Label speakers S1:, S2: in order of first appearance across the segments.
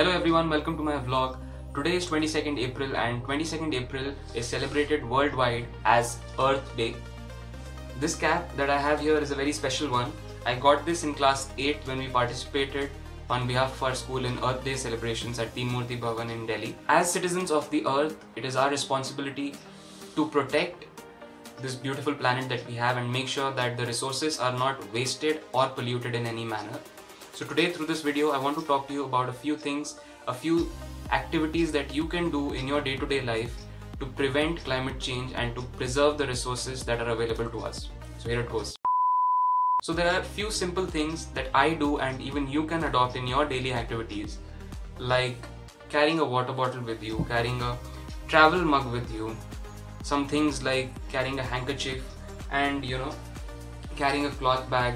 S1: Hello everyone, welcome to my vlog. Today is 22nd April and 22nd April is celebrated worldwide as Earth Day. This cap that I have here is a very special one. I got this in class 8 when we participated on behalf of our school in Earth Day celebrations at Murti Bhavan in Delhi. As citizens of the earth, it is our responsibility to protect this beautiful planet that we have and make sure that the resources are not wasted or polluted in any manner. So today through this video I want to talk to you about a few things, a few activities that you can do in your day-to-day life to prevent climate change and to preserve the resources that are available to us. So here it goes. So there are a few simple things that I do and even you can adopt in your daily activities like carrying a water bottle with you, carrying a travel mug with you, some things like carrying a handkerchief and you know carrying a cloth bag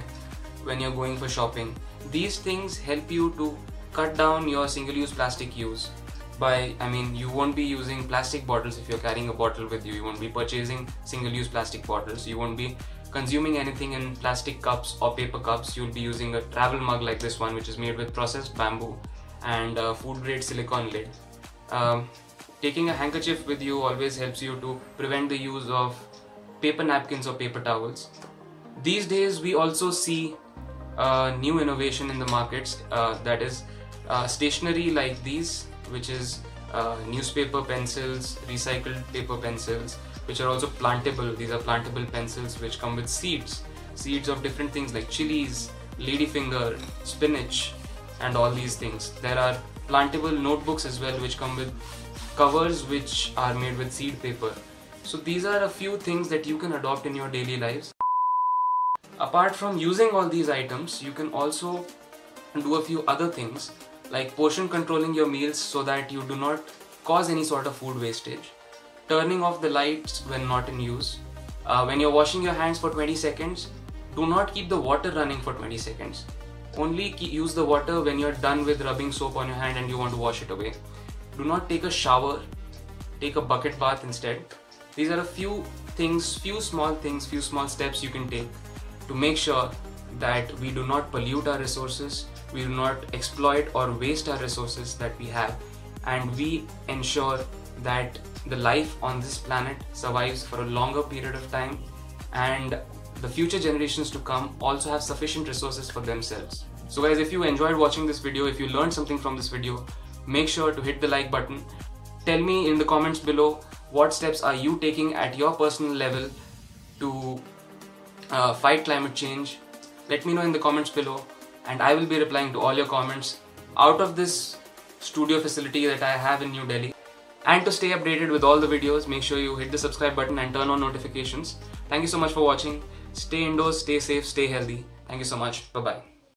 S1: when you're going for shopping these things help you to cut down your single-use plastic use by I mean you won't be using plastic bottles if you're carrying a bottle with you. You won't be purchasing single-use plastic bottles. You won't be consuming anything in plastic cups or paper cups. You'll be using a travel mug like this one which is made with processed bamboo and food grade silicone lid. Um, taking a handkerchief with you always helps you to prevent the use of paper napkins or paper towels. These days we also see uh, new innovation in the markets uh, that is uh, stationery like these which is uh, newspaper pencils recycled paper pencils which are also plantable. These are plantable pencils which come with seeds. Seeds of different things like chilies ladyfinger spinach and all these things. There are plantable notebooks as well which come with covers which are made with seed paper. So these are a few things that you can adopt in your daily lives Apart from using all these items, you can also do a few other things like portion controlling your meals so that you do not cause any sort of food wastage, turning off the lights when not in use. Uh, when you're washing your hands for 20 seconds, do not keep the water running for 20 seconds. Only use the water when you're done with rubbing soap on your hand and you want to wash it away. Do not take a shower, take a bucket bath instead. These are a few things, few small things, few small steps you can take to make sure that we do not pollute our resources, we do not exploit or waste our resources that we have, and we ensure that the life on this planet survives for a longer period of time and the future generations to come also have sufficient resources for themselves. So guys, if you enjoyed watching this video, if you learned something from this video, make sure to hit the like button. Tell me in the comments below what steps are you taking at your personal level to uh, fight climate change, let me know in the comments below and I will be replying to all your comments out of this studio facility that I have in New Delhi. And to stay updated with all the videos, make sure you hit the subscribe button and turn on notifications. Thank you so much for watching. Stay indoors, stay safe, stay healthy. Thank you so much. Bye-bye.